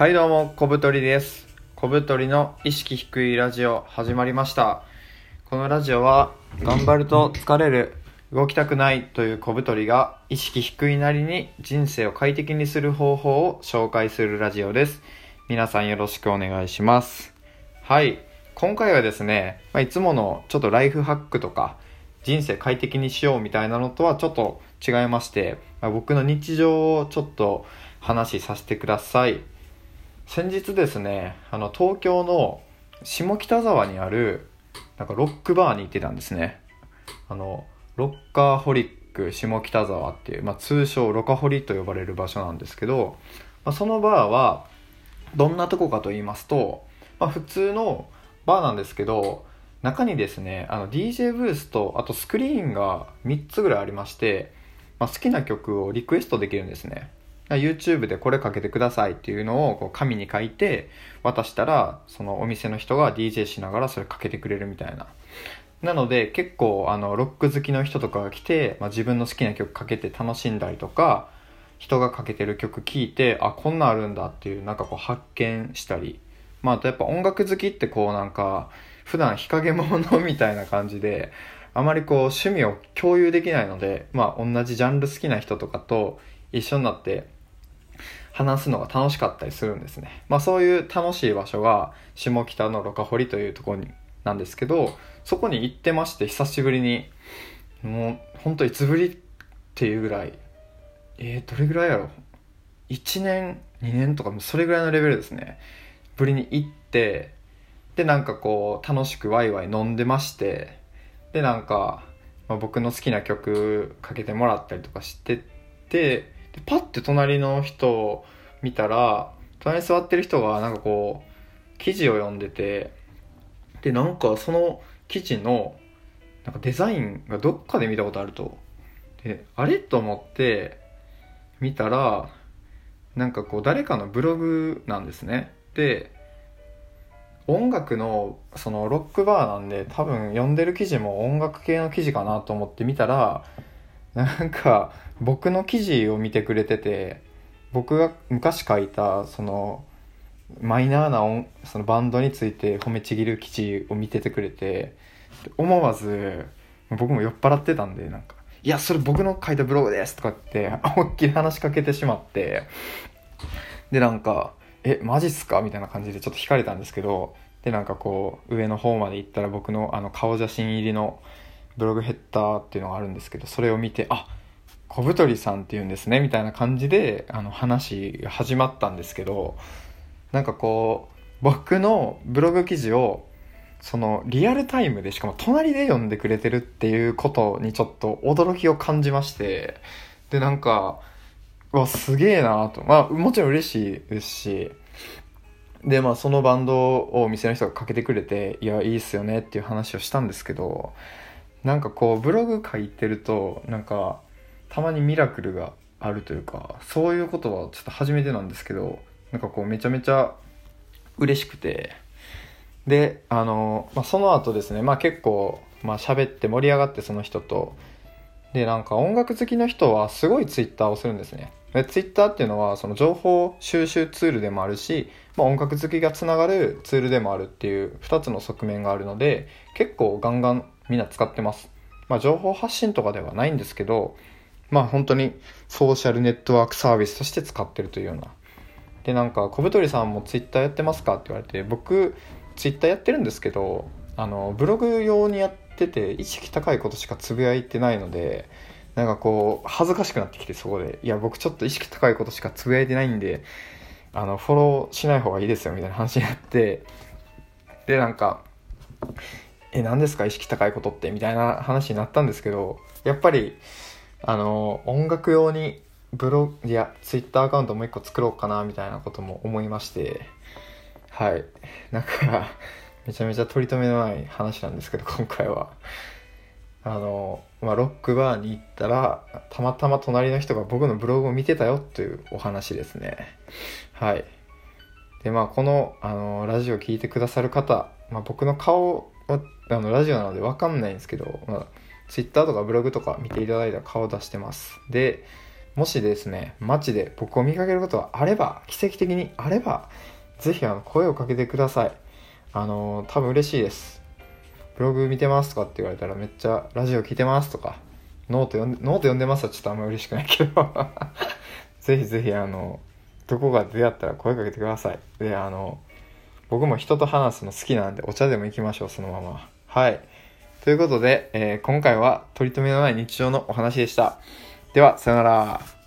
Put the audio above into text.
はいどうも、小太りです。小太りの意識低いラジオ始まりました。このラジオは、頑張ると疲れる、動きたくないという小太りが意識低いなりに人生を快適にする方法を紹介するラジオです。皆さんよろしくお願いします。はい。今回はですね、まあ、いつものちょっとライフハックとか、人生快適にしようみたいなのとはちょっと違いまして、まあ僕の日常をちょっと話しさせてください。先日ですねあの東京の下北沢にあるなんかロックバーに行ってたんですね。あのロッカーホリック下北沢っていう、まあ、通称ロカホリと呼ばれる場所なんですけど、まあ、そのバーはどんなとこかと言いますと、まあ、普通のバーなんですけど中にですねあの DJ ブースとあとスクリーンが3つぐらいありまして、まあ、好きな曲をリクエストできるんですね。YouTube でこれかけてくださいっていうのをこう紙に書いて渡したらそのお店の人が DJ しながらそれかけてくれるみたいな。なので結構あのロック好きの人とかが来て、まあ、自分の好きな曲かけて楽しんだりとか人がかけてる曲聴いてあこんなんあるんだっていうなんかこう発見したり。まああとやっぱ音楽好きってこうなんか普段日陰者みたいな感じであまりこう趣味を共有できないのでまあ同じジャンル好きな人とかと一緒になって話すのが楽しかったりするんですね。まあそういう楽しい場所が下北のロカホリというところになんですけど、そこに行ってまして久しぶりに、もう本当いつぶりっていうぐらい、えー、どれぐらいやろ ?1 年、2年とかもそれぐらいのレベルですね。ぶりに行って、でなんかこう楽しくワイワイ飲んでまして、でなんか、まあ、僕の好きな曲かけてもらったりとかしてて、でパッて隣の人を見たら隣に座ってる人がなんかこう記事を読んでてでなんかその記事のなんかデザインがどっかで見たことあると。であれと思って見たらなんかこう誰かのブログなんですね。で音楽のそのロックバーなんで多分読んでる記事も音楽系の記事かなと思って見たらなんか僕の記事を見てくれてて僕が昔書いたそのマイナーな音そのバンドについて褒めちぎる記事を見ててくれて思わず僕も酔っ払ってたんでなんか「いやそれ僕の書いたブログです」とかって思いっきり話しかけてしまってでなんか「えマジっすか?」みたいな感じでちょっと惹かれたんですけどでなんかこう上の方まで行ったら僕のあの顔写真入りのブログヘッダーっていうのがあるんですけどそれを見てあっ小太りさんっていうんですねみたいな感じであの話が始まったんですけどなんかこう僕のブログ記事をそのリアルタイムでしかも隣で読んでくれてるっていうことにちょっと驚きを感じましてでなんかうわすげえなと。まあもちろん嬉しいですしでまあそのバンドをお店の人がかけてくれていやいいっすよねっていう話をしたんですけどなんかこうブログ書いてるとなんかたまにミラクルがあるというかそういうことはちょっと初めてなんですけどなんかこうめちゃめちゃ嬉しくて。であの、まあ、その後ですねまあ結構まあ喋って盛り上がってその人と。でなんか音楽好きの人はすごいツイッターをするんですね。でツイッターっていうのはその情報収集ツールでもあるし、まあ、音楽好きがつながるツールでもあるっていう2つの側面があるので結構ガンガンみんな使ってます、まあ、情報発信とかではないんですけどまあ本当にソーシャルネットワークサービスとして使ってるというような。でなんか小太りさんもツイッターやってますか？って言われて僕ツイッターやってるんですけどあのブログ用にやってて意識高いことしかつぶやいてないのでなんかこう恥ずかしくなってきてそこで。いや僕ちょっと意識高いことしかつぶやいてないんであのフォローしない方がいいですよみたいな話になって。でなんかえ何ですか？意識高いことって？みたいな話になったんですけどやっぱりあの音楽用にブログいやツイッターアカウントもう一個作ろうかなみたいなことも思いましてはい。なんかめちゃめちゃ取り留めのない話なんですけど今回は。あの、まあ、ロックバーに行ったらたまたま隣の人が僕のブログを見てたよというお話ですね。はい。でまあこのあのラジオ聞いてくださる方、まあ、僕の顔はあのラジオなので分かんないんですけど、まあ、ツイッターとかブログとか見ていただいたら顔出してますでもしですね、街で僕を見かけることがあれば、奇跡的にあれば、ぜひあの声をかけてください。あの多分嬉しいです。ブログ見てますとかって言われたらめっちゃラジオ聞いてますとか、ノート読んで、ノート読んでますはちょっとあんま嬉しくないけど ぜひぜひあの、どこかで出会ったら声かけてください。で、あの、僕も人と話すの好きなんでお茶でも行きましょう、そのまま。はい。ということで、えー、今回は取り留めのない日常のお話でした。では、さよなら。